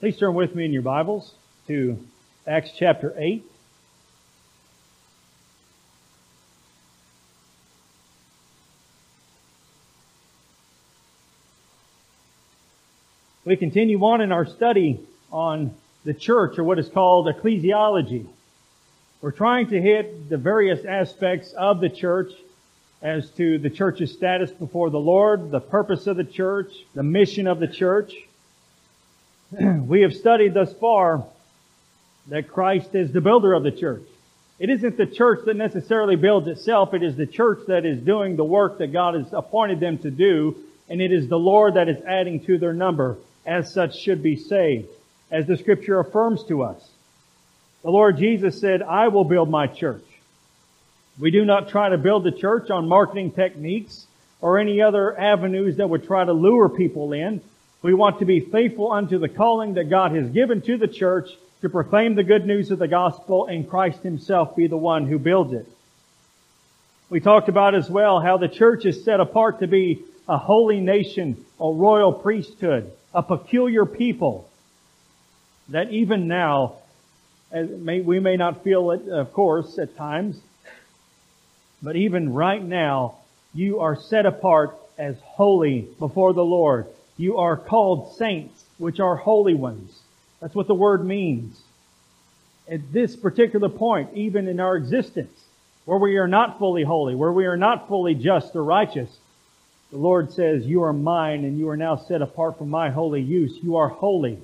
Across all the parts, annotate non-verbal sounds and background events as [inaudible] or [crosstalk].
Please turn with me in your Bibles to Acts chapter 8. We continue on in our study on the church or what is called ecclesiology. We're trying to hit the various aspects of the church as to the church's status before the Lord, the purpose of the church, the mission of the church. [clears throat] we have studied thus far that Christ is the builder of the church. It isn't the church that necessarily builds itself. It is the church that is doing the work that God has appointed them to do. And it is the Lord that is adding to their number. As such should be saved. As the scripture affirms to us. The Lord Jesus said, I will build my church. We do not try to build the church on marketing techniques or any other avenues that would try to lure people in. We want to be faithful unto the calling that God has given to the church to proclaim the good news of the gospel and Christ himself be the one who builds it. We talked about as well how the church is set apart to be a holy nation, a royal priesthood, a peculiar people that even now, we may not feel it, of course, at times, but even right now, you are set apart as holy before the Lord. You are called saints, which are holy ones. That's what the word means. At this particular point, even in our existence, where we are not fully holy, where we are not fully just or righteous, the Lord says, you are mine and you are now set apart for my holy use. You are holy.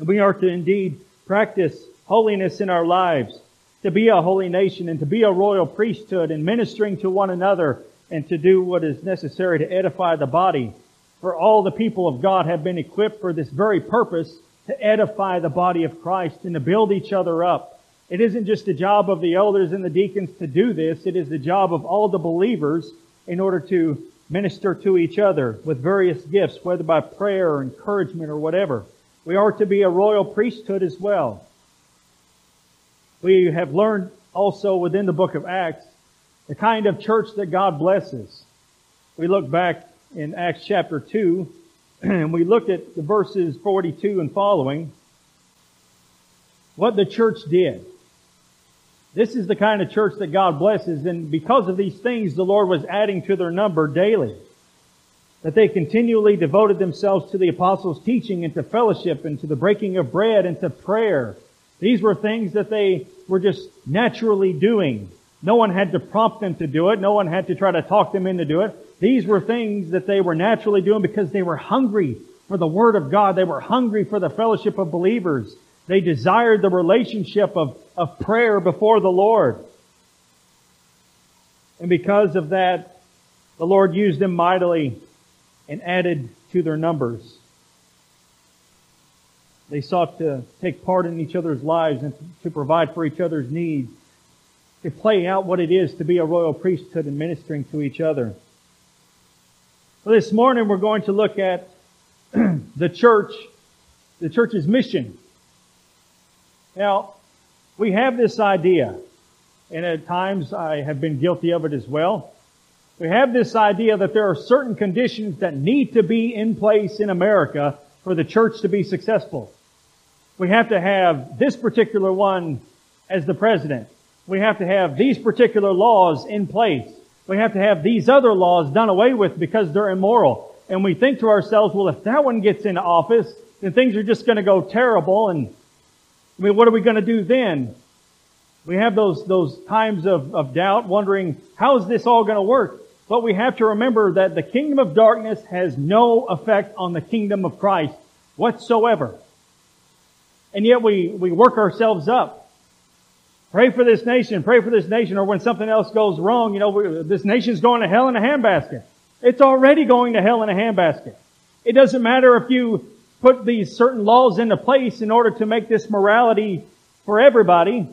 And we are to indeed practice holiness in our lives, to be a holy nation and to be a royal priesthood and ministering to one another and to do what is necessary to edify the body for all the people of God have been equipped for this very purpose to edify the body of Christ and to build each other up. It isn't just the job of the elders and the deacons to do this. It is the job of all the believers in order to minister to each other with various gifts, whether by prayer or encouragement or whatever. We are to be a royal priesthood as well. We have learned also within the book of Acts the kind of church that God blesses. We look back in Acts chapter 2, [clears throat] and we looked at the verses 42 and following, what the church did. This is the kind of church that God blesses, and because of these things, the Lord was adding to their number daily. That they continually devoted themselves to the apostles' teaching and to fellowship and to the breaking of bread and to prayer. These were things that they were just naturally doing. No one had to prompt them to do it. No one had to try to talk them into do it. These were things that they were naturally doing because they were hungry for the Word of God. They were hungry for the fellowship of believers. They desired the relationship of, of prayer before the Lord. And because of that, the Lord used them mightily and added to their numbers. They sought to take part in each other's lives and to provide for each other's needs, to play out what it is to be a royal priesthood and ministering to each other. Well, this morning we're going to look at [clears throat] the church, the church's mission. Now, we have this idea, and at times I have been guilty of it as well. We have this idea that there are certain conditions that need to be in place in America for the church to be successful. We have to have this particular one as the president. We have to have these particular laws in place. We have to have these other laws done away with because they're immoral. And we think to ourselves, well, if that one gets into office, then things are just going to go terrible. And I mean, what are we going to do then? We have those, those times of, of doubt, wondering, how is this all going to work? But we have to remember that the kingdom of darkness has no effect on the kingdom of Christ whatsoever. And yet we, we work ourselves up. Pray for this nation, pray for this nation, or when something else goes wrong, you know, this nation's going to hell in a handbasket. It's already going to hell in a handbasket. It doesn't matter if you put these certain laws into place in order to make this morality for everybody.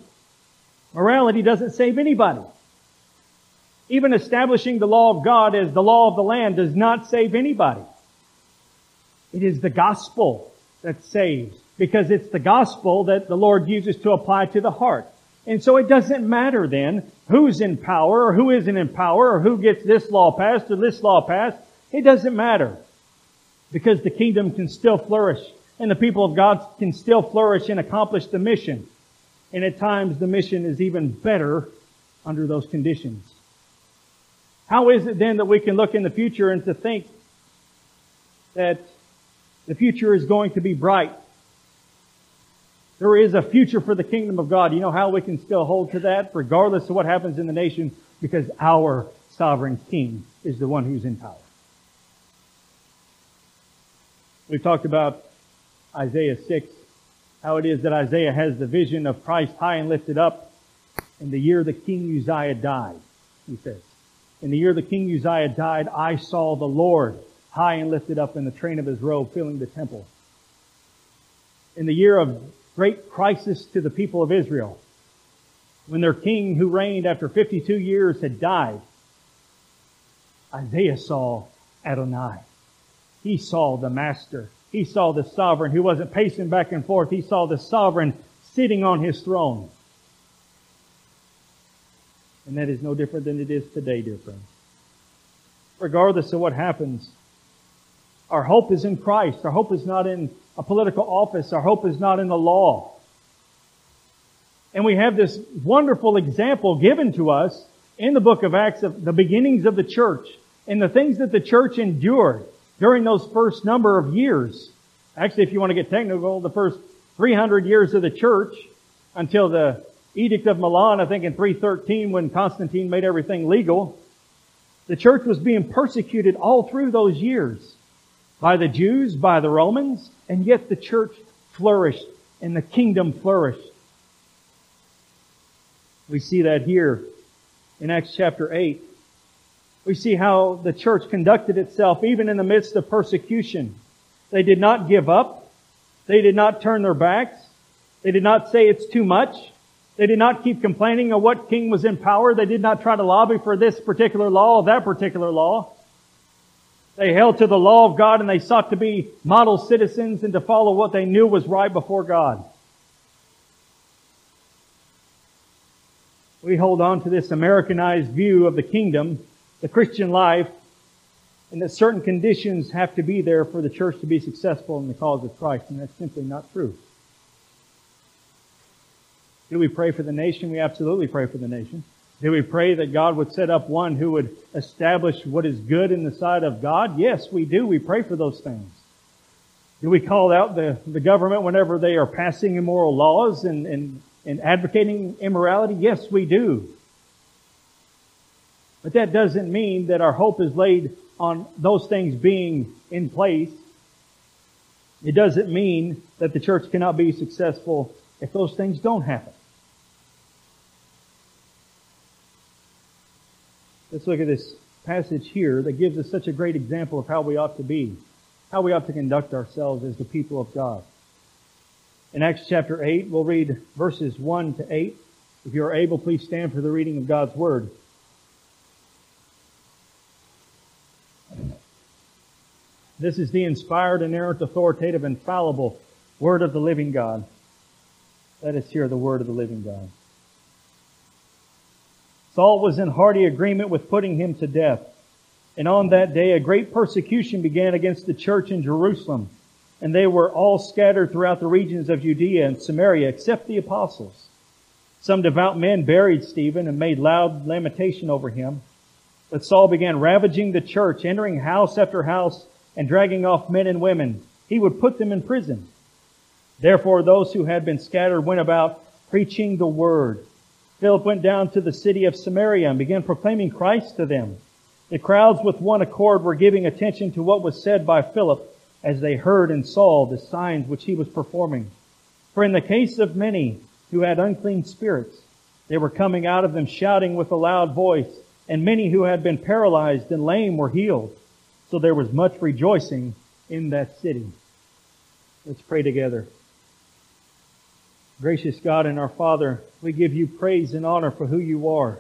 Morality doesn't save anybody. Even establishing the law of God as the law of the land does not save anybody. It is the gospel that saves because it's the gospel that the Lord uses to apply to the heart. And so it doesn't matter then who's in power or who isn't in power or who gets this law passed or this law passed. It doesn't matter. Because the kingdom can still flourish. And the people of God can still flourish and accomplish the mission. And at times the mission is even better under those conditions. How is it then that we can look in the future and to think that the future is going to be bright? There is a future for the kingdom of God. You know how we can still hold to that regardless of what happens in the nation? Because our sovereign king is the one who's in power. We've talked about Isaiah 6, how it is that Isaiah has the vision of Christ high and lifted up in the year the King Uzziah died, he says. In the year the King Uzziah died, I saw the Lord high and lifted up in the train of his robe filling the temple. In the year of great crisis to the people of Israel, when their king who reigned after 52 years had died, Isaiah saw Adonai. He saw the master. He saw the sovereign who wasn't pacing back and forth. He saw the sovereign sitting on his throne. And that is no different than it is today, dear friends. Regardless of what happens, our hope is in Christ. Our hope is not in a political office. Our hope is not in the law. And we have this wonderful example given to us in the book of Acts of the beginnings of the church and the things that the church endured during those first number of years. Actually, if you want to get technical, the first 300 years of the church until the Edict of Milan, I think in 313 when Constantine made everything legal. The church was being persecuted all through those years by the Jews, by the Romans, and yet the church flourished and the kingdom flourished. We see that here in Acts chapter 8. We see how the church conducted itself even in the midst of persecution. They did not give up. They did not turn their backs. They did not say it's too much. They did not keep complaining of what king was in power. They did not try to lobby for this particular law or that particular law. They held to the law of God and they sought to be model citizens and to follow what they knew was right before God. We hold on to this Americanized view of the kingdom, the Christian life, and that certain conditions have to be there for the church to be successful in the cause of Christ, and that's simply not true. Do we pray for the nation? We absolutely pray for the nation. Do we pray that God would set up one who would establish what is good in the sight of God? Yes, we do. We pray for those things. Do we call out the, the government whenever they are passing immoral laws and, and, and advocating immorality? Yes, we do. But that doesn't mean that our hope is laid on those things being in place. It doesn't mean that the church cannot be successful if those things don't happen. Let's look at this passage here that gives us such a great example of how we ought to be, how we ought to conduct ourselves as the people of God. In Acts chapter 8, we'll read verses 1 to 8. If you are able, please stand for the reading of God's Word. This is the inspired, inerrant, authoritative, infallible Word of the living God. Let us hear the Word of the living God. Saul was in hearty agreement with putting him to death. And on that day a great persecution began against the church in Jerusalem, and they were all scattered throughout the regions of Judea and Samaria except the apostles. Some devout men buried Stephen and made loud lamentation over him. But Saul began ravaging the church, entering house after house and dragging off men and women. He would put them in prison. Therefore those who had been scattered went about preaching the word. Philip went down to the city of Samaria and began proclaiming Christ to them. The crowds with one accord were giving attention to what was said by Philip as they heard and saw the signs which he was performing. For in the case of many who had unclean spirits, they were coming out of them shouting with a loud voice, and many who had been paralyzed and lame were healed. So there was much rejoicing in that city. Let's pray together. Gracious God and our Father, we give you praise and honor for who you are.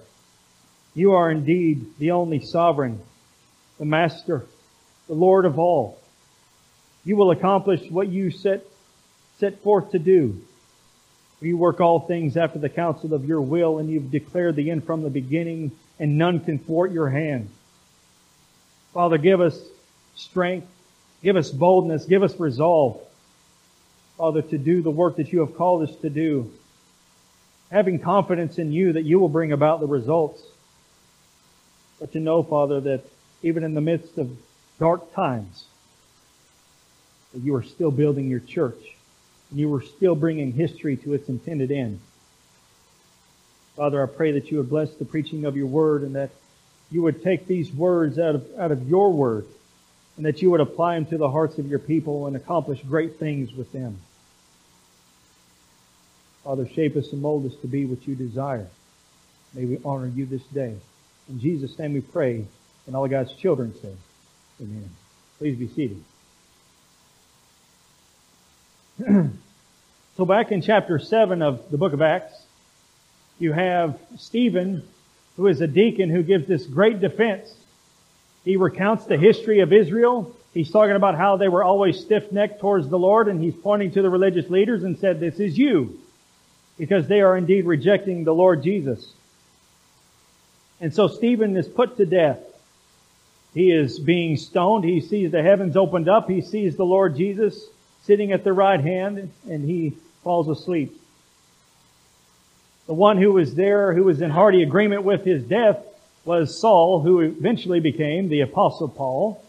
You are indeed the only sovereign, the master, the Lord of all. You will accomplish what you set, set forth to do. You work all things after the counsel of your will, and you've declared the end from the beginning, and none can thwart your hand. Father, give us strength, give us boldness, give us resolve Father, to do the work that you have called us to do, having confidence in you that you will bring about the results. But to know, Father, that even in the midst of dark times, that you are still building your church and you are still bringing history to its intended end. Father, I pray that you would bless the preaching of your word and that you would take these words out of, out of your word and that you would apply them to the hearts of your people and accomplish great things with them. Father, shape us and mold us to be what you desire. May we honor you this day. In Jesus' name we pray, and all of God's children say, Amen. Please be seated. [clears throat] so back in chapter 7 of the book of Acts, you have Stephen, who is a deacon who gives this great defense. He recounts the history of Israel. He's talking about how they were always stiff-necked towards the Lord, and he's pointing to the religious leaders and said, this is you, because they are indeed rejecting the Lord Jesus. And so Stephen is put to death. He is being stoned. He sees the heavens opened up. He sees the Lord Jesus sitting at the right hand, and he falls asleep. The one who was there, who was in hearty agreement with his death, was Saul, who eventually became the Apostle Paul.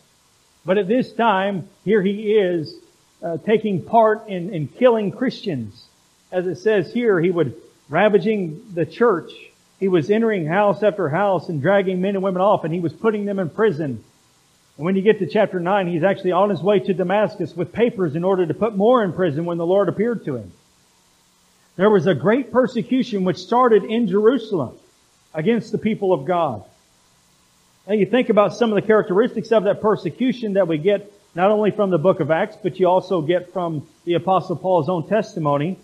But at this time, here he is uh, taking part in, in killing Christians. As it says here, he would ravaging the church. He was entering house after house and dragging men and women off, and he was putting them in prison. And when you get to chapter 9, he's actually on his way to Damascus with papers in order to put more in prison when the Lord appeared to him. There was a great persecution which started in Jerusalem against the people of God. Now you think about some of the characteristics of that persecution that we get not only from the book of Acts, but you also get from the apostle Paul's own testimony.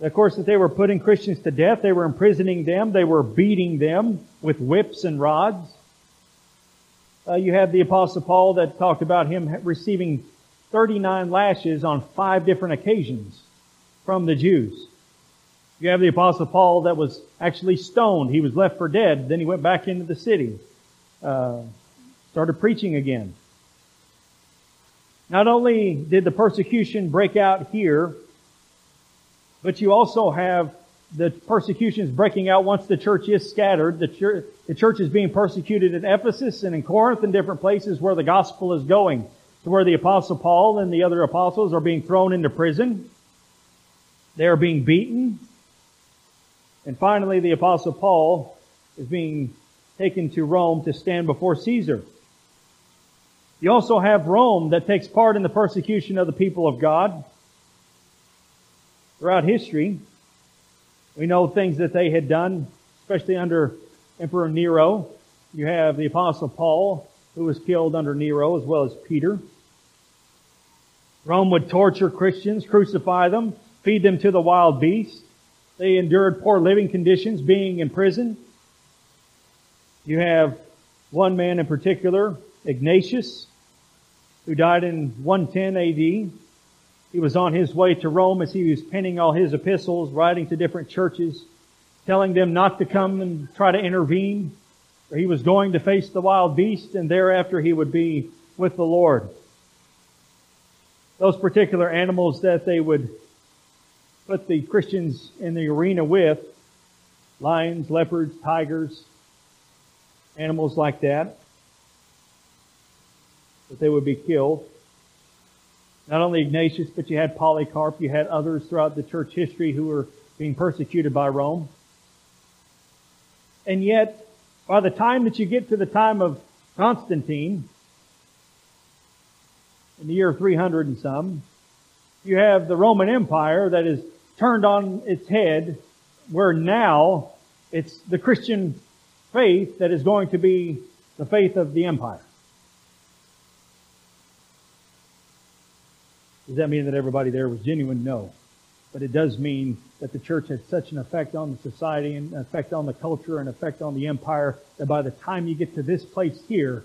Of course, that they were putting Christians to death. They were imprisoning them. They were beating them with whips and rods. Uh, you have the apostle Paul that talked about him receiving 39 lashes on five different occasions from the Jews. You have the apostle Paul that was actually stoned. He was left for dead. Then he went back into the city, uh, started preaching again. Not only did the persecution break out here, but you also have the persecutions breaking out once the church is scattered. The church, the church is being persecuted in Ephesus and in Corinth and different places where the gospel is going. To where the apostle Paul and the other apostles are being thrown into prison. They are being beaten. And finally, the apostle Paul is being taken to Rome to stand before Caesar. You also have Rome that takes part in the persecution of the people of God. Throughout history, we know things that they had done, especially under Emperor Nero. You have the apostle Paul, who was killed under Nero, as well as Peter. Rome would torture Christians, crucify them, feed them to the wild beasts. They endured poor living conditions being in prison. You have one man in particular, Ignatius, who died in 110 AD. He was on his way to Rome as he was penning all his epistles, writing to different churches, telling them not to come and try to intervene. He was going to face the wild beast and thereafter he would be with the Lord. Those particular animals that they would put the Christians in the arena with lions, leopards, tigers, animals like that, that they would be killed. Not only Ignatius, but you had Polycarp, you had others throughout the church history who were being persecuted by Rome. And yet, by the time that you get to the time of Constantine, in the year 300 and some, you have the Roman Empire that is turned on its head where now it's the Christian faith that is going to be the faith of the empire. Does that mean that everybody there was genuine? No. But it does mean that the church had such an effect on the society and an effect on the culture and effect on the empire that by the time you get to this place here,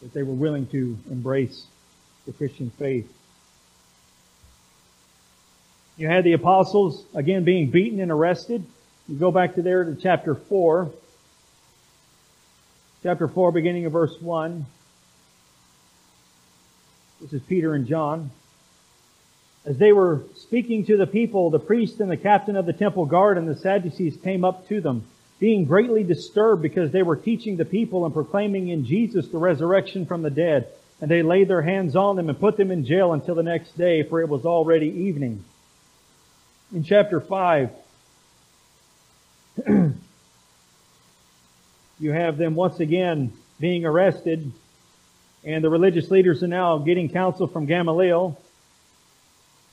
that they were willing to embrace the Christian faith. You had the apostles, again, being beaten and arrested. You go back to there to chapter 4. Chapter 4, beginning of verse 1. This is Peter and John. As they were speaking to the people, the priest and the captain of the temple guard and the Sadducees came up to them, being greatly disturbed because they were teaching the people and proclaiming in Jesus the resurrection from the dead. And they laid their hands on them and put them in jail until the next day, for it was already evening. In chapter 5, [clears throat] you have them once again being arrested, and the religious leaders are now getting counsel from Gamaliel.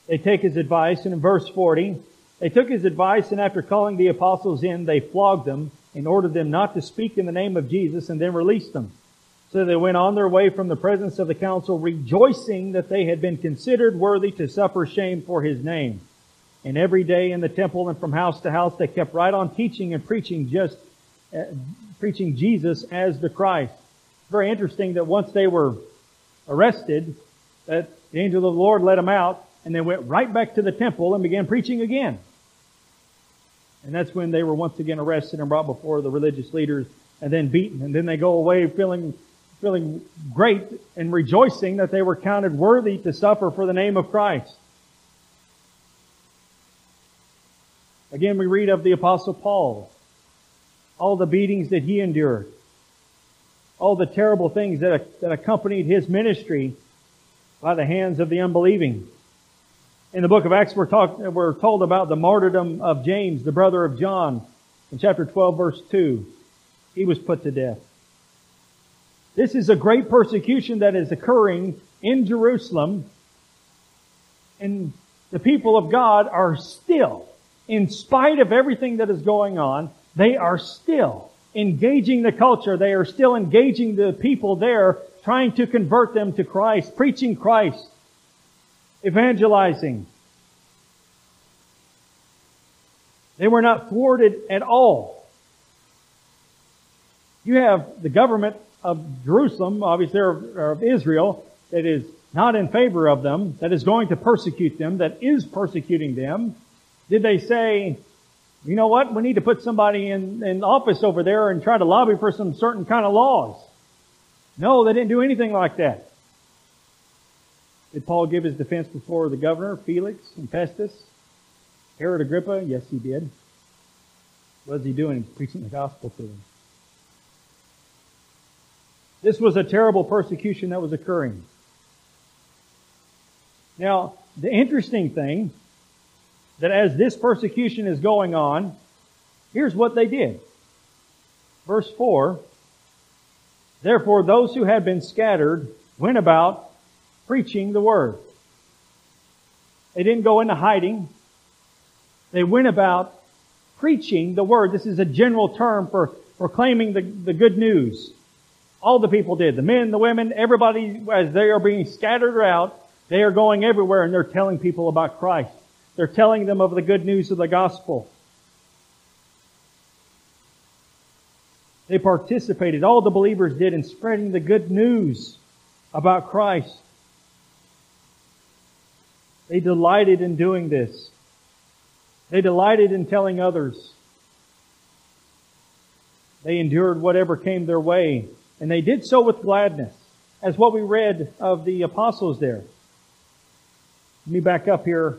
They take his advice, and in verse 40, they took his advice, and after calling the apostles in, they flogged them and ordered them not to speak in the name of Jesus, and then released them. So they went on their way from the presence of the council, rejoicing that they had been considered worthy to suffer shame for his name. And every day in the temple and from house to house, they kept right on teaching and preaching just, uh, preaching Jesus as the Christ. Very interesting that once they were arrested, that the angel of the Lord let them out, and they went right back to the temple and began preaching again. And that's when they were once again arrested and brought before the religious leaders and then beaten. And then they go away feeling, feeling great and rejoicing that they were counted worthy to suffer for the name of Christ. Again, we read of the apostle Paul. All the beatings that he endured. All the terrible things that, that accompanied his ministry by the hands of the unbelieving. In the book of Acts, we're, talk, we're told about the martyrdom of James, the brother of John. In chapter 12, verse 2, he was put to death. This is a great persecution that is occurring in Jerusalem, and the people of God are still, in spite of everything that is going on, they are still engaging the culture. They are still engaging the people there, trying to convert them to Christ, preaching Christ evangelizing. They were not thwarted at all. You have the government of Jerusalem, obviously, of Israel, that is not in favor of them, that is going to persecute them, that is persecuting them. Did they say, you know what, we need to put somebody in, in office over there and try to lobby for some certain kind of laws? No, they didn't do anything like that. Did Paul give his defense before the governor, Felix and Festus? Herod Agrippa? Yes, he did. What was he doing? Preaching the gospel to them. This was a terrible persecution that was occurring. Now, the interesting thing, that as this persecution is going on, here's what they did. Verse 4, Therefore those who had been scattered went about preaching the word. They didn't go into hiding. They went about preaching the word. This is a general term for proclaiming the, the good news. All the people did. The men, the women, everybody, as they are being scattered out, they are going everywhere and they're telling people about Christ. They're telling them of the good news of the gospel. They participated, all the believers did in spreading the good news about Christ. They delighted in doing this. They delighted in telling others. They endured whatever came their way, and they did so with gladness, as what we read of the apostles there. Let me back up here,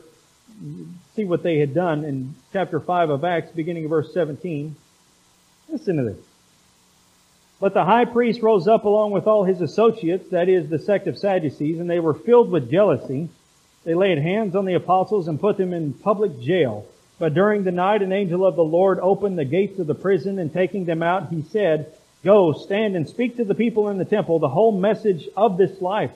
see what they had done in chapter 5 of Acts, beginning of verse 17. Listen to this. But the high priest rose up along with all his associates, that is, the sect of Sadducees, and they were filled with jealousy. They laid hands on the apostles and put them in public jail. But during the night, an angel of the Lord opened the gates of the prison and taking them out, he said, Go, stand and speak to the people in the temple the whole message of this life.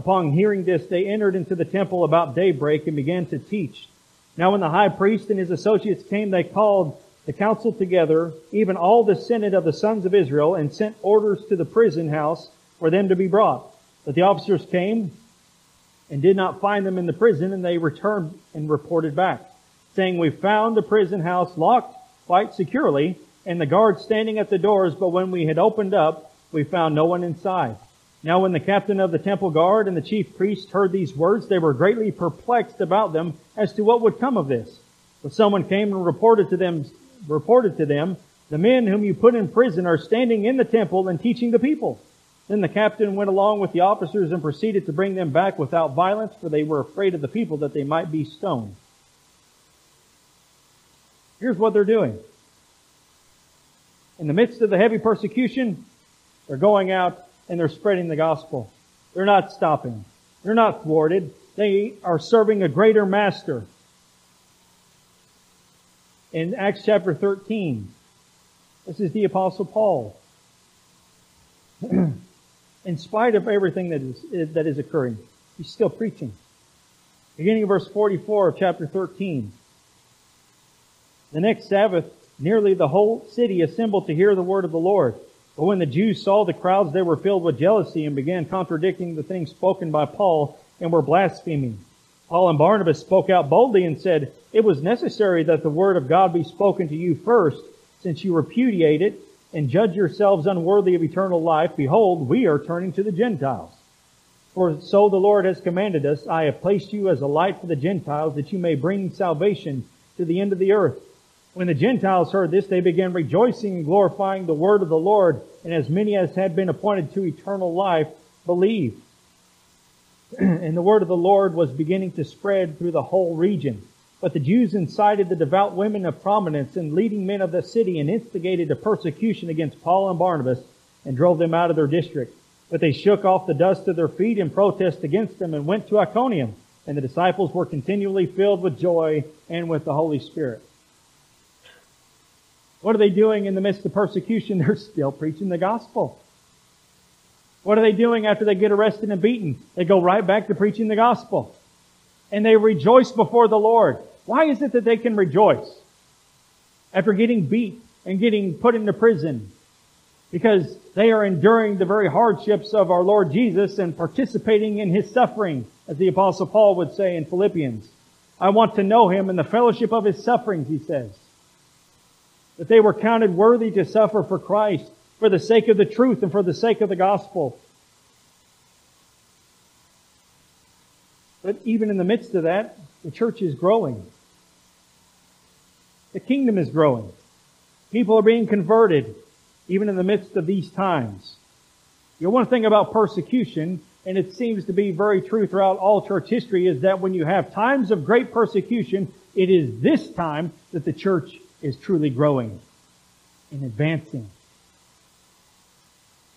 Upon hearing this, they entered into the temple about daybreak and began to teach. Now when the high priest and his associates came, they called the council together, even all the senate of the sons of Israel, and sent orders to the prison house for them to be brought. But the officers came and did not find them in the prison, and they returned and reported back, saying, We found the prison house locked quite securely, and the guards standing at the doors, but when we had opened up, we found no one inside. Now when the captain of the temple guard and the chief priest heard these words, they were greatly perplexed about them as to what would come of this. But someone came and reported to them, reported to them, the men whom you put in prison are standing in the temple and teaching the people. Then the captain went along with the officers and proceeded to bring them back without violence, for they were afraid of the people that they might be stoned. Here's what they're doing. In the midst of the heavy persecution, they're going out and they're spreading the gospel. They're not stopping. They're not thwarted. They are serving a greater master. In Acts chapter 13, this is the apostle Paul. [clears throat] In spite of everything that is, that is occurring, he's still preaching. Beginning of verse 44 of chapter 13. The next Sabbath, nearly the whole city assembled to hear the word of the Lord. But when the Jews saw the crowds, they were filled with jealousy and began contradicting the things spoken by Paul and were blaspheming. Paul and Barnabas spoke out boldly and said, It was necessary that the word of God be spoken to you first, since you repudiate it and judge yourselves unworthy of eternal life. Behold, we are turning to the Gentiles. For so the Lord has commanded us, I have placed you as a light for the Gentiles, that you may bring salvation to the end of the earth. When the Gentiles heard this, they began rejoicing and glorifying the word of the Lord, and as many as had been appointed to eternal life believed. [clears throat] and the word of the Lord was beginning to spread through the whole region. But the Jews incited the devout women of prominence and leading men of the city and instigated a persecution against Paul and Barnabas and drove them out of their district. But they shook off the dust of their feet in protest against them and went to Iconium. And the disciples were continually filled with joy and with the Holy Spirit. What are they doing in the midst of persecution? [laughs] They're still preaching the gospel. What are they doing after they get arrested and beaten? They go right back to preaching the gospel. And they rejoice before the Lord. Why is it that they can rejoice after getting beat and getting put into prison? Because they are enduring the very hardships of our Lord Jesus and participating in His suffering, as the apostle Paul would say in Philippians. I want to know Him in the fellowship of His sufferings, he says. That they were counted worthy to suffer for Christ for the sake of the truth and for the sake of the gospel. But even in the midst of that, the church is growing. The kingdom is growing. People are being converted, even in the midst of these times. You know, one thing about persecution, and it seems to be very true throughout all church history, is that when you have times of great persecution, it is this time that the church is truly growing and advancing.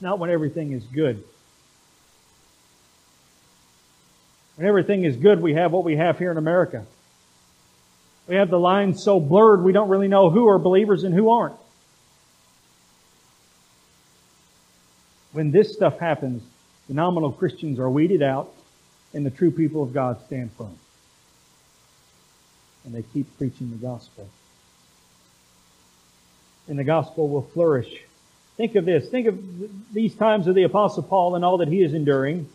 Not when everything is good. When everything is good, we have what we have here in America. We have the lines so blurred we don't really know who are believers and who aren't. When this stuff happens, the nominal Christians are weeded out and the true people of God stand firm. And they keep preaching the gospel. And the gospel will flourish. Think of this. Think of these times of the apostle Paul and all that he is enduring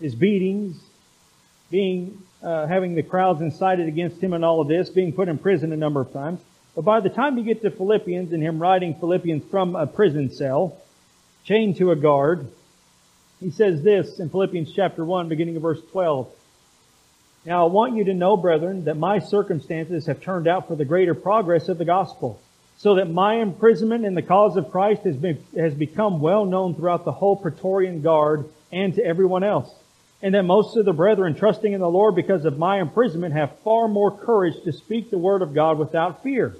his beatings, being uh, having the crowds incited against him and all of this, being put in prison a number of times. But by the time you get to Philippians and him writing Philippians from a prison cell, chained to a guard, he says this in Philippians chapter 1, beginning of verse 12. Now I want you to know, brethren, that my circumstances have turned out for the greater progress of the gospel, so that my imprisonment in the cause of Christ has, been, has become well known throughout the whole Praetorian Guard and to everyone else and that most of the brethren trusting in the Lord because of my imprisonment have far more courage to speak the word of God without fear.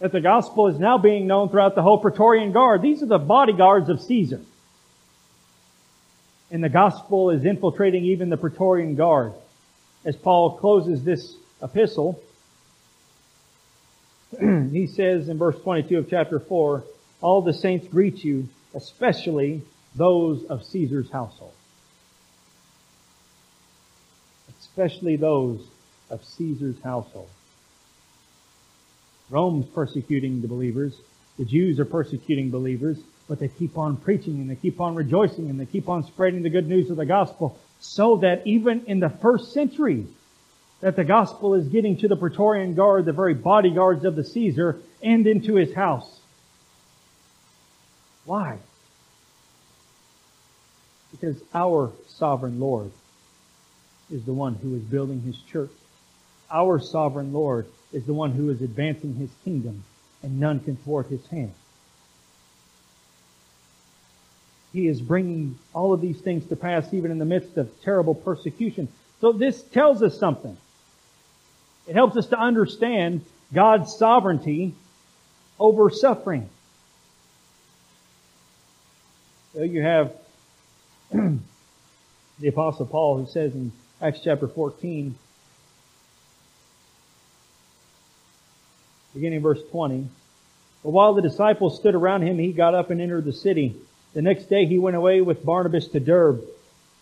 That the gospel is now being known throughout the whole Praetorian Guard. These are the bodyguards of Caesar. And the gospel is infiltrating even the Praetorian Guard. As Paul closes this epistle, [clears throat] he says in verse 22 of chapter 4, all the saints greet you, especially those of Caesar's household. Especially those of Caesar's household. Rome's persecuting the believers. The Jews are persecuting believers, but they keep on preaching and they keep on rejoicing and they keep on spreading the good news of the gospel so that even in the first century, that the gospel is getting to the Praetorian Guard, the very bodyguards of the Caesar, and into his house. Why? Because our sovereign Lord is the one who is building his church. Our sovereign Lord is the one who is advancing his kingdom, and none can thwart his hand. He is bringing all of these things to pass even in the midst of terrible persecution. So this tells us something. It helps us to understand God's sovereignty over suffering. So you have [clears throat] the apostle Paul who says in Acts chapter 14, beginning verse 20, But while the disciples stood around him, he got up and entered the city. The next day he went away with Barnabas to Derbe.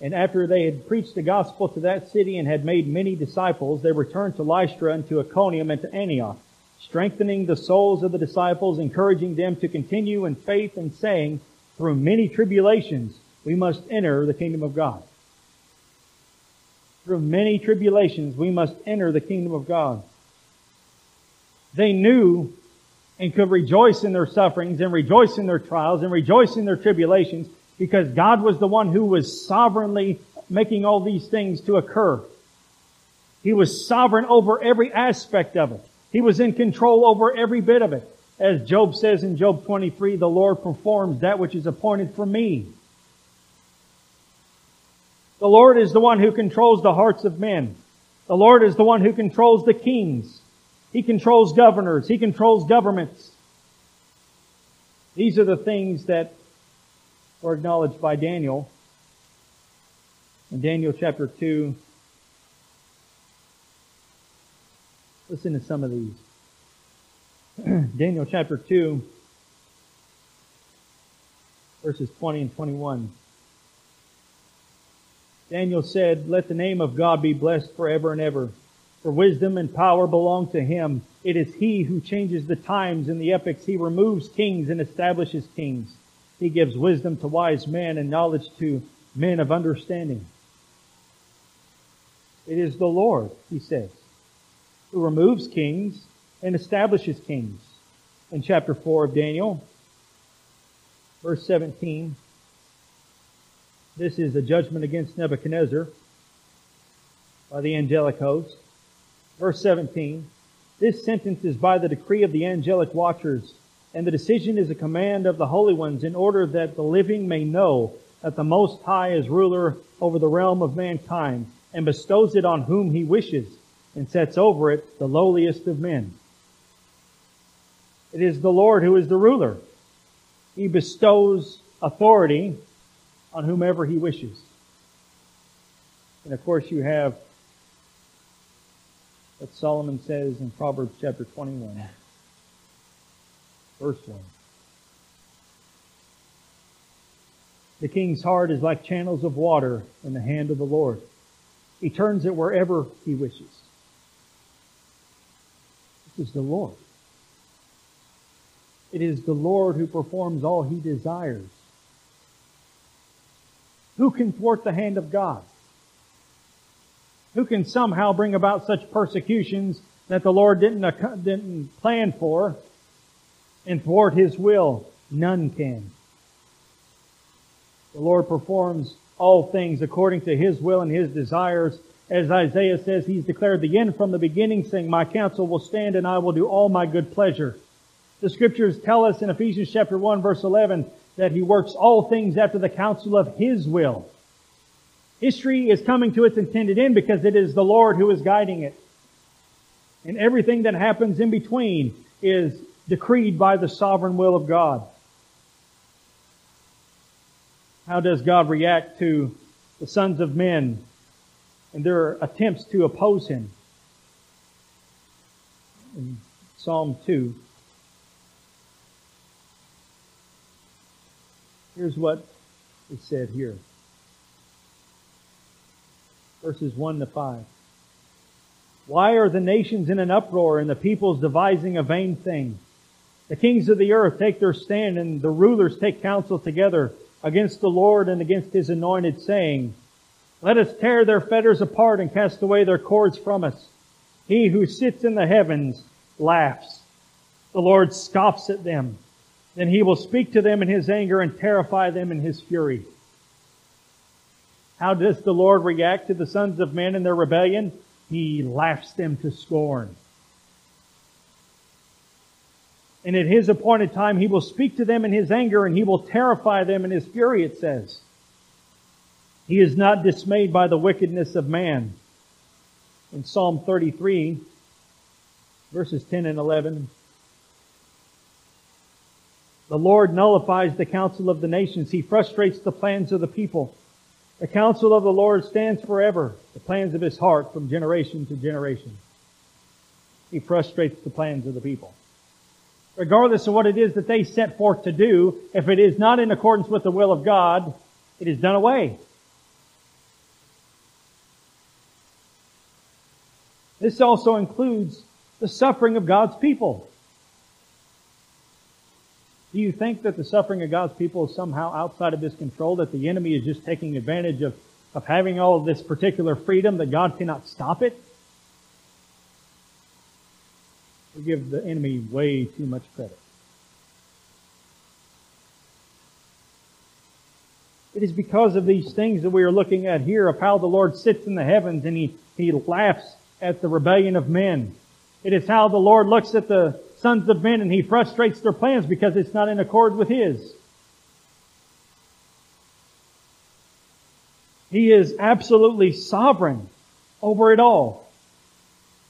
And after they had preached the gospel to that city and had made many disciples, they returned to Lystra and to Iconium and to Antioch, strengthening the souls of the disciples, encouraging them to continue in faith and saying, through many tribulations, we must enter the kingdom of God. Through many tribulations, we must enter the kingdom of God. They knew and could rejoice in their sufferings and rejoice in their trials and rejoice in their tribulations because God was the one who was sovereignly making all these things to occur. He was sovereign over every aspect of it. He was in control over every bit of it. As Job says in Job 23, the Lord performs that which is appointed for me. The Lord is the one who controls the hearts of men. The Lord is the one who controls the kings. He controls governors. He controls governments. These are the things that were acknowledged by Daniel. In Daniel chapter 2, listen to some of these. [clears throat] Daniel chapter 2, verses 20 and 21. Daniel said, Let the name of God be blessed forever and ever. For wisdom and power belong to him. It is he who changes the times and the epochs. He removes kings and establishes kings. He gives wisdom to wise men and knowledge to men of understanding. It is the Lord, he says, who removes kings and establishes kings. In chapter 4 of Daniel, verse 17, this is a judgment against Nebuchadnezzar by the angelic host. Verse 17, this sentence is by the decree of the angelic watchers, and the decision is a command of the holy ones in order that the living may know that the Most High is ruler over the realm of mankind and bestows it on whom he wishes and sets over it the lowliest of men. It is the Lord who is the ruler. He bestows authority on whomever he wishes. And of course you have what Solomon says in Proverbs chapter 21, verse 1. The king's heart is like channels of water in the hand of the Lord. He turns it wherever he wishes. This is the Lord. It is the Lord who performs all he desires. Who can thwart the hand of God? who can somehow bring about such persecutions that the Lord didn't, didn't plan for and thwart His will? None can. The Lord performs all things according to His will and His desires. As Isaiah says, He's declared the end from the beginning, saying, My counsel will stand and I will do all my good pleasure. The scriptures tell us in Ephesians chapter 1 verse 11 that He works all things after the counsel of His will. History is coming to its intended end because it is the Lord who is guiding it. And everything that happens in between is decreed by the sovereign will of God. How does God react to the sons of men and their attempts to oppose Him? In Psalm 2, here's what is said here verses 1 to 5. Why are the nations in an uproar and the peoples devising a vain thing? The kings of the earth take their stand and the rulers take counsel together against the Lord and against his anointed saying, let us tear their fetters apart and cast away their cords from us. He who sits in the heavens laughs. The Lord scoffs at them. Then he will speak to them in his anger and terrify them in his fury. How does the Lord react to the sons of men in their rebellion? He laughs them to scorn. And at his appointed time, he will speak to them in his anger and he will terrify them in his fury, it says. He is not dismayed by the wickedness of man. In Psalm 33, verses 10 and 11, the Lord nullifies the counsel of the nations. He frustrates the plans of the people. The counsel of the Lord stands forever, the plans of his heart from generation to generation. He frustrates the plans of the people. Regardless of what it is that they set forth to do, if it is not in accordance with the will of God, it is done away. This also includes the suffering of God's people. Do you think that the suffering of God's people is somehow outside of His control, that the enemy is just taking advantage of, of having all of this particular freedom, that God cannot stop it? We give the enemy way too much credit. It is because of these things that we are looking at here of how the Lord sits in the heavens and He, He laughs at the rebellion of men. It is how the Lord looks at the sons of men and He frustrates their plans because it's not in accord with His. He is absolutely sovereign over it all.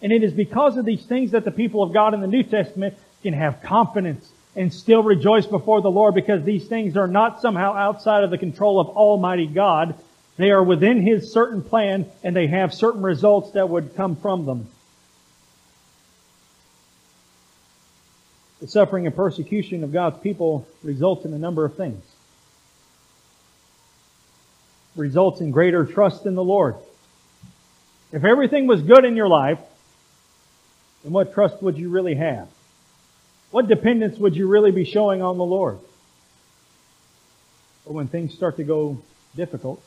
And it is because of these things that the people of God in the New Testament can have confidence and still rejoice before the Lord because these things are not somehow outside of the control of Almighty God. They are within His certain plan and they have certain results that would come from them. The suffering and persecution of God's people results in a number of things. Results in greater trust in the Lord. If everything was good in your life, then what trust would you really have? What dependence would you really be showing on the Lord? But when things start to go difficult,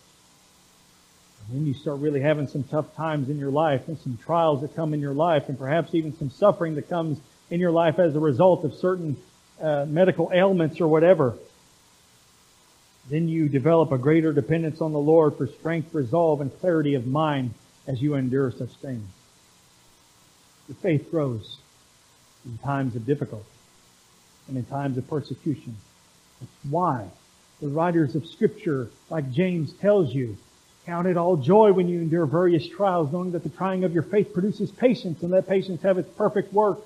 and when you start really having some tough times in your life and some trials that come in your life and perhaps even some suffering that comes in your life as a result of certain uh, medical ailments or whatever, then you develop a greater dependence on the Lord for strength, resolve, and clarity of mind as you endure such things. Your faith grows in times of difficulty and in times of persecution. That's why the writers of Scripture, like James tells you, count it all joy when you endure various trials, knowing that the trying of your faith produces patience, and let patience have its perfect work.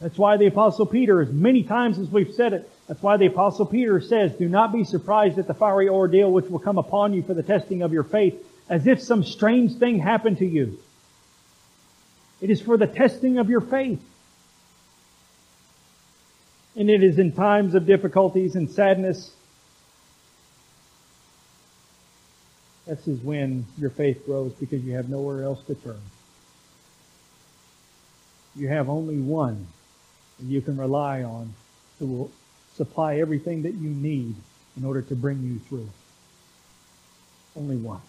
That's why the Apostle Peter, as many times as we've said it, that's why the Apostle Peter says, Do not be surprised at the fiery ordeal which will come upon you for the testing of your faith, as if some strange thing happened to you. It is for the testing of your faith. And it is in times of difficulties and sadness. This is when your faith grows because you have nowhere else to turn. You have only one that you can rely on who will supply everything that you need in order to bring you through. Only one.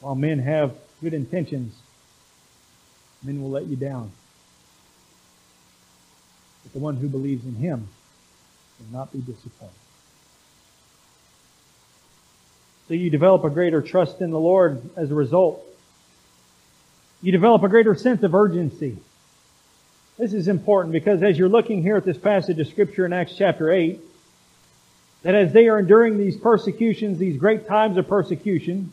While men have good intentions, men will let you down. But the one who believes in him will not be disappointed. So you develop a greater trust in the Lord as a result. You develop a greater sense of urgency. This is important because as you're looking here at this passage of Scripture in Acts chapter 8, that as they are enduring these persecutions, these great times of persecution,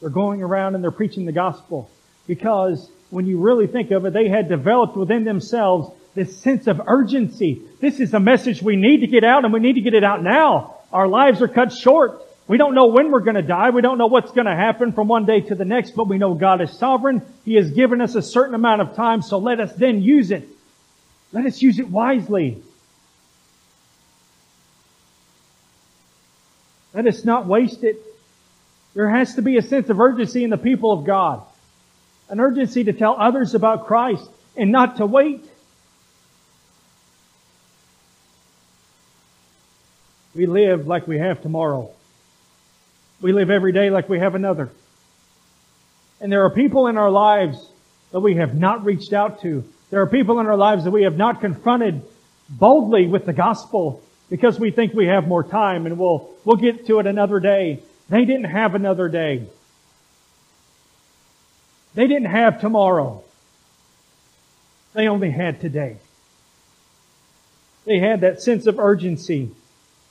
they're going around and they're preaching the gospel. Because when you really think of it, they had developed within themselves this sense of urgency. This is a message we need to get out and we need to get it out now. Our lives are cut short. We don't know when we're going to die. We don't know what's going to happen from one day to the next, but we know God is sovereign. He has given us a certain amount of time, so let us then use it. Let us use it wisely. Let us not waste it. There has to be a sense of urgency in the people of God. An urgency to tell others about Christ and not to wait. We live like we have tomorrow. We live every day like we have another. And there are people in our lives that we have not reached out to. There are people in our lives that we have not confronted boldly with the gospel because we think we have more time and we'll, we'll get to it another day. They didn't have another day. They didn't have tomorrow. They only had today. They had that sense of urgency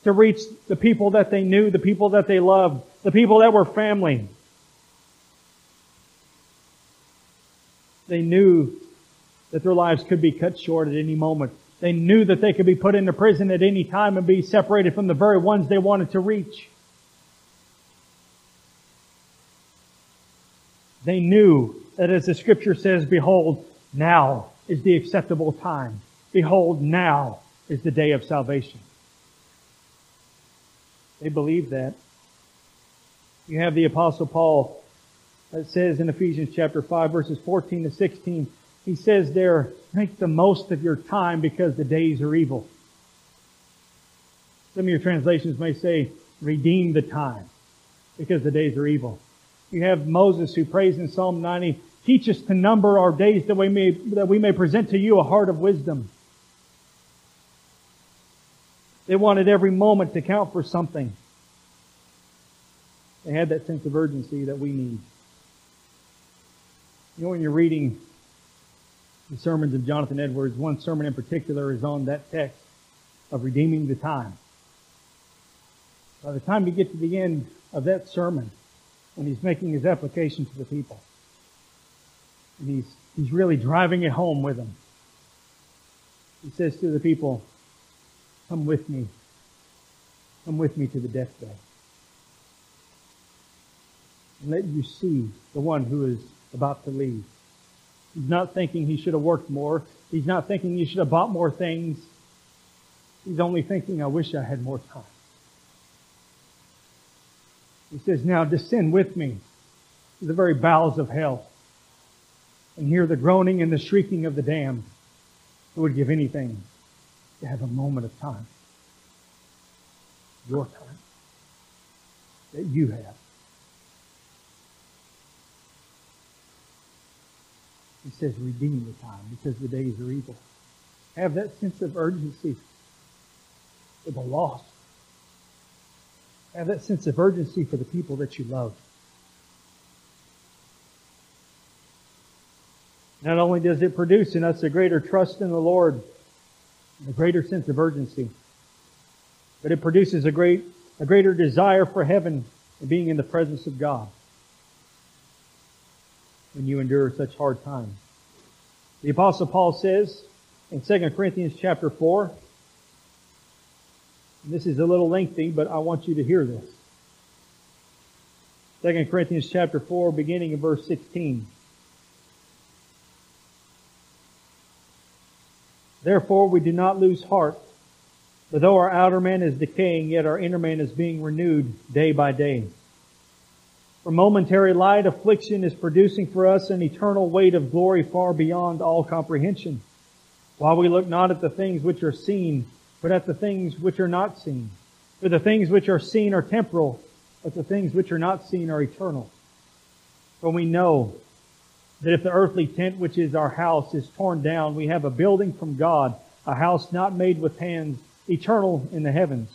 to reach the people that they knew, the people that they loved, the people that were family. They knew that their lives could be cut short at any moment. They knew that they could be put into prison at any time and be separated from the very ones they wanted to reach. They knew that as the scripture says, behold, now is the acceptable time. Behold, now is the day of salvation. They believed that. You have the apostle Paul that says in Ephesians chapter 5 verses 14 to 16, he says there, make the most of your time because the days are evil. Some of your translations may say, redeem the time because the days are evil. You have Moses who prays in Psalm 90, teach us to number our days that we may, that we may present to you a heart of wisdom. They wanted every moment to count for something. They had that sense of urgency that we need. You know, when you're reading the sermons of Jonathan Edwards, one sermon in particular is on that text of redeeming the time. By the time you get to the end of that sermon, when he's making his application to the people, and he's, he's really driving it home with them, he says to the people, Come with me. Come with me to the deathbed. And let you see the one who is about to leave. He's not thinking he should have worked more. He's not thinking he should have bought more things. He's only thinking, I wish I had more time. He says, now descend with me to the very bowels of hell and hear the groaning and the shrieking of the damned who would give anything to have a moment of time. Your time. That you have. He says, redeem the time because the days are evil. Have that sense of urgency for the lost. Have that sense of urgency for the people that you love. Not only does it produce in us a greater trust in the Lord, a greater sense of urgency. But it produces a great, a greater desire for heaven and being in the presence of God when you endure such hard times. The apostle Paul says in 2 Corinthians chapter 4, this is a little lengthy, but I want you to hear this. 2 Corinthians chapter 4, beginning in verse 16. Therefore we do not lose heart. For though our outer man is decaying, yet our inner man is being renewed day by day. For momentary light affliction is producing for us an eternal weight of glory far beyond all comprehension. While we look not at the things which are seen, but at the things which are not seen. For the things which are seen are temporal, but the things which are not seen are eternal. For we know that if the earthly tent which is our house is torn down, we have a building from God, a house not made with hands, eternal in the heavens.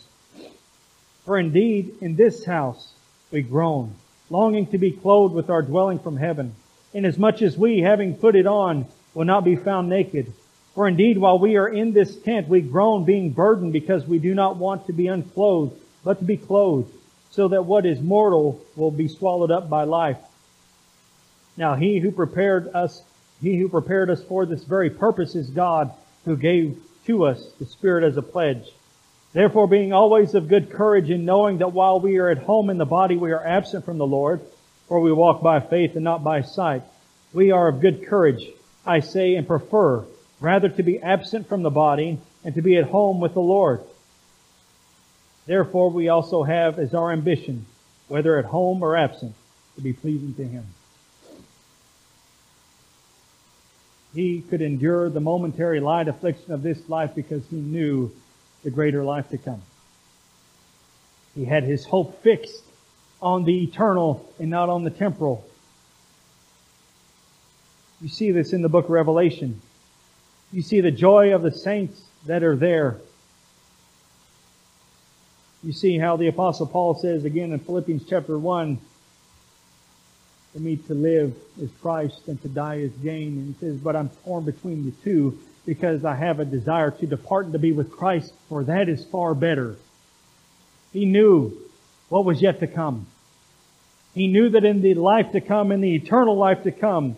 For indeed, in this house we groan, longing to be clothed with our dwelling from heaven, inasmuch as we, having put it on, will not be found naked. For indeed, while we are in this tent, we groan, being burdened, because we do not want to be unclothed, but to be clothed, so that what is mortal will be swallowed up by life. Now he who prepared us, he who prepared us for this very purpose is God, who gave to us the Spirit as a pledge. Therefore, being always of good courage in knowing that while we are at home in the body, we are absent from the Lord, for we walk by faith and not by sight. We are of good courage, I say, and prefer rather to be absent from the body and to be at home with the Lord. Therefore, we also have as our ambition, whether at home or absent, to be pleasing to Him. He could endure the momentary light affliction of this life because he knew the greater life to come. He had his hope fixed on the eternal and not on the temporal. You see this in the book of Revelation. You see the joy of the saints that are there. You see how the apostle Paul says again in Philippians chapter 1, For me to live is Christ and to die is gain. And he says, but I'm torn between the two because I have a desire to depart and to be with Christ, for that is far better. He knew what was yet to come. He knew that in the life to come, in the eternal life to come,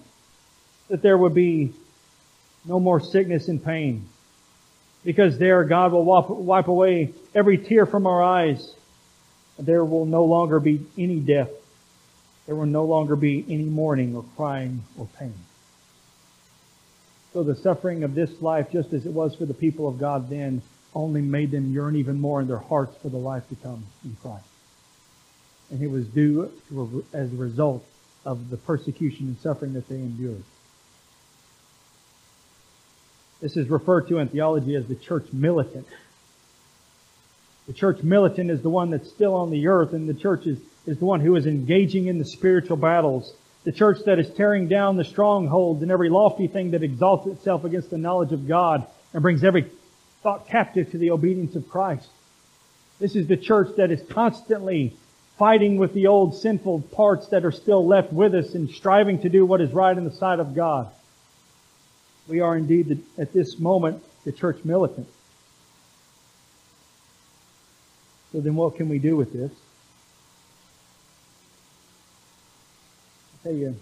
that there would be no more sickness and pain. Because there God will wipe away every tear from our eyes. There will no longer be any death. There will no longer be any mourning or crying or pain. So the suffering of this life, just as it was for the people of God then, only made them yearn even more in their hearts for the life to come in Christ. And it was due as a result of the persecution and suffering that they endured. This is referred to in theology as the church militant. The church militant is the one that's still on the earth, and the church is, is the one who is engaging in the spiritual battles. The church that is tearing down the strongholds and every lofty thing that exalts itself against the knowledge of God and brings every thought captive to the obedience of Christ. This is the church that is constantly fighting with the old sinful parts that are still left with us and striving to do what is right in the sight of God. We are indeed, the, at this moment, the church militant. So then what can we do with this? I tell you,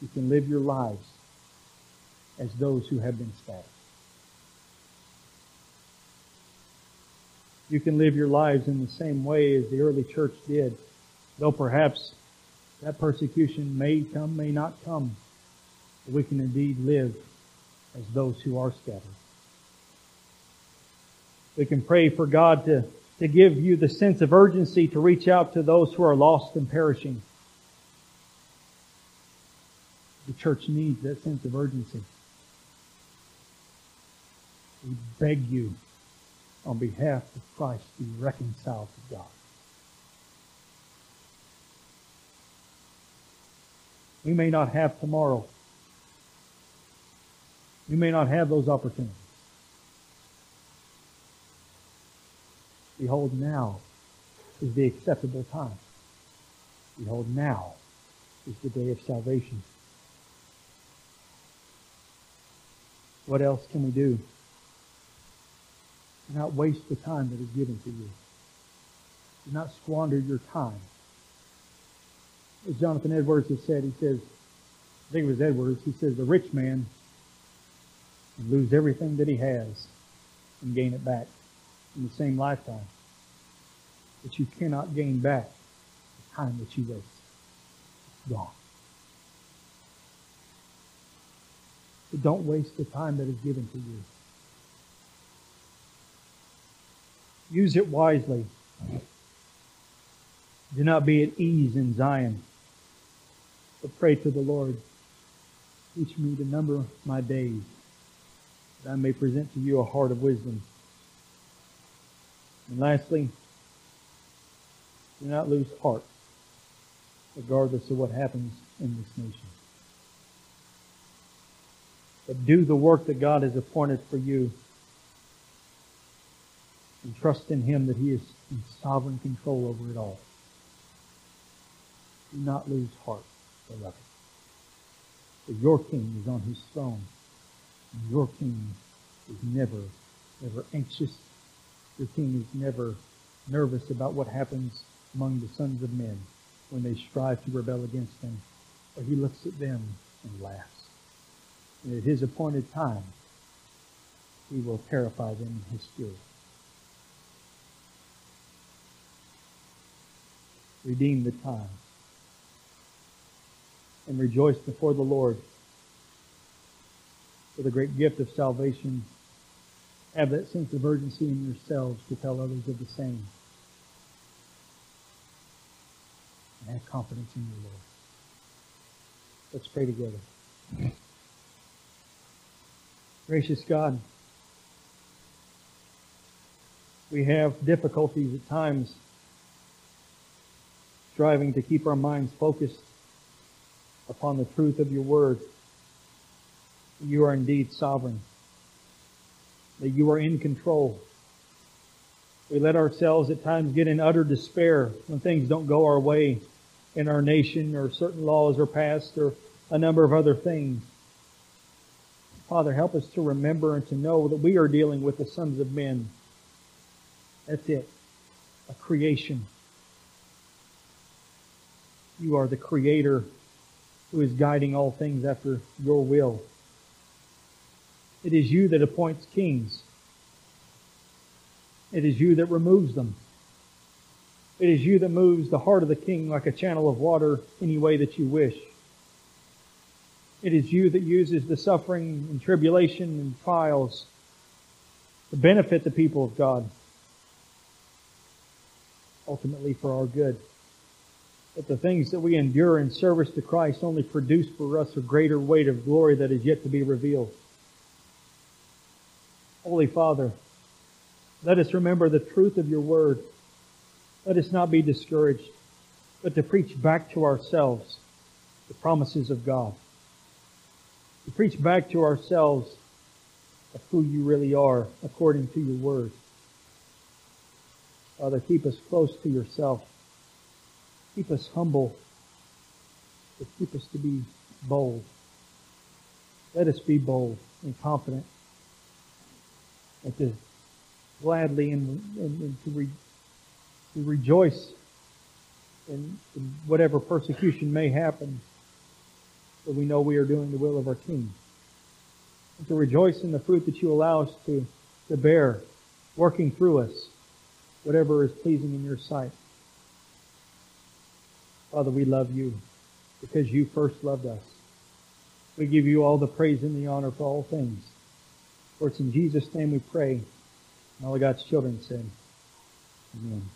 you can live your lives as those who have been scattered. You can live your lives in the same way as the early church did, though perhaps that persecution may come, may not come. We can indeed live as those who are scattered. We can pray for God to, to give you the sense of urgency to reach out to those who are lost and perishing. The church needs that sense of urgency. We beg you on behalf of Christ be reconciled to God. We may not have tomorrow. You may not have those opportunities. Behold, now is the acceptable time. Behold, now is the day of salvation. What else can we do? Do not waste the time that is given to you. Do not squander your time. As Jonathan Edwards has said, he says, I think it was Edwards, he says, the rich man lose everything that he has and gain it back in the same lifetime. But you cannot gain back the time that you waste. It's gone. But don't waste the time that is given to you. Use it wisely. Do not be at ease in Zion, but pray to the Lord. Teach me to number my days that I may present to you a heart of wisdom. And lastly, do not lose heart, regardless of what happens in this nation. But do the work that God has appointed for you and trust in Him that He is in sovereign control over it all. Do not lose heart, beloved. For your King is on His throne your king is never, ever anxious. Your king is never nervous about what happens among the sons of men when they strive to rebel against him. But he looks at them and laughs. And at his appointed time, he will terrify them in his fury. Redeem the time and rejoice before the Lord for the great gift of salvation, have that sense of urgency in yourselves to tell others of the same. And have confidence in your Lord. Let's pray together. Gracious God, we have difficulties at times striving to keep our minds focused upon the truth of your word you are indeed sovereign, that you are in control. We let ourselves at times get in utter despair when things don't go our way, in our nation or certain laws are passed or a number of other things. Father, help us to remember and to know that we are dealing with the sons of men. That's it. A creation. You are the creator who is guiding all things after your will. It is you that appoints kings. It is you that removes them. It is you that moves the heart of the king like a channel of water any way that you wish. It is you that uses the suffering and tribulation and trials to benefit the people of God, ultimately for our good. But the things that we endure in service to Christ only produce for us a greater weight of glory that is yet to be revealed. Holy Father, let us remember the truth of your word. Let us not be discouraged, but to preach back to ourselves the promises of God. To preach back to ourselves of who you really are according to your word. Father, keep us close to yourself. Keep us humble, but keep us to be bold. Let us be bold and confident and to gladly and, and, and to, re, to rejoice in, in whatever persecution may happen, but we know we are doing the will of our King. And to rejoice in the fruit that you allow us to, to bear, working through us, whatever is pleasing in your sight. Father, we love you because you first loved us. We give you all the praise and the honor for all things. For it's in Jesus' name we pray. And all of God's children say, Amen.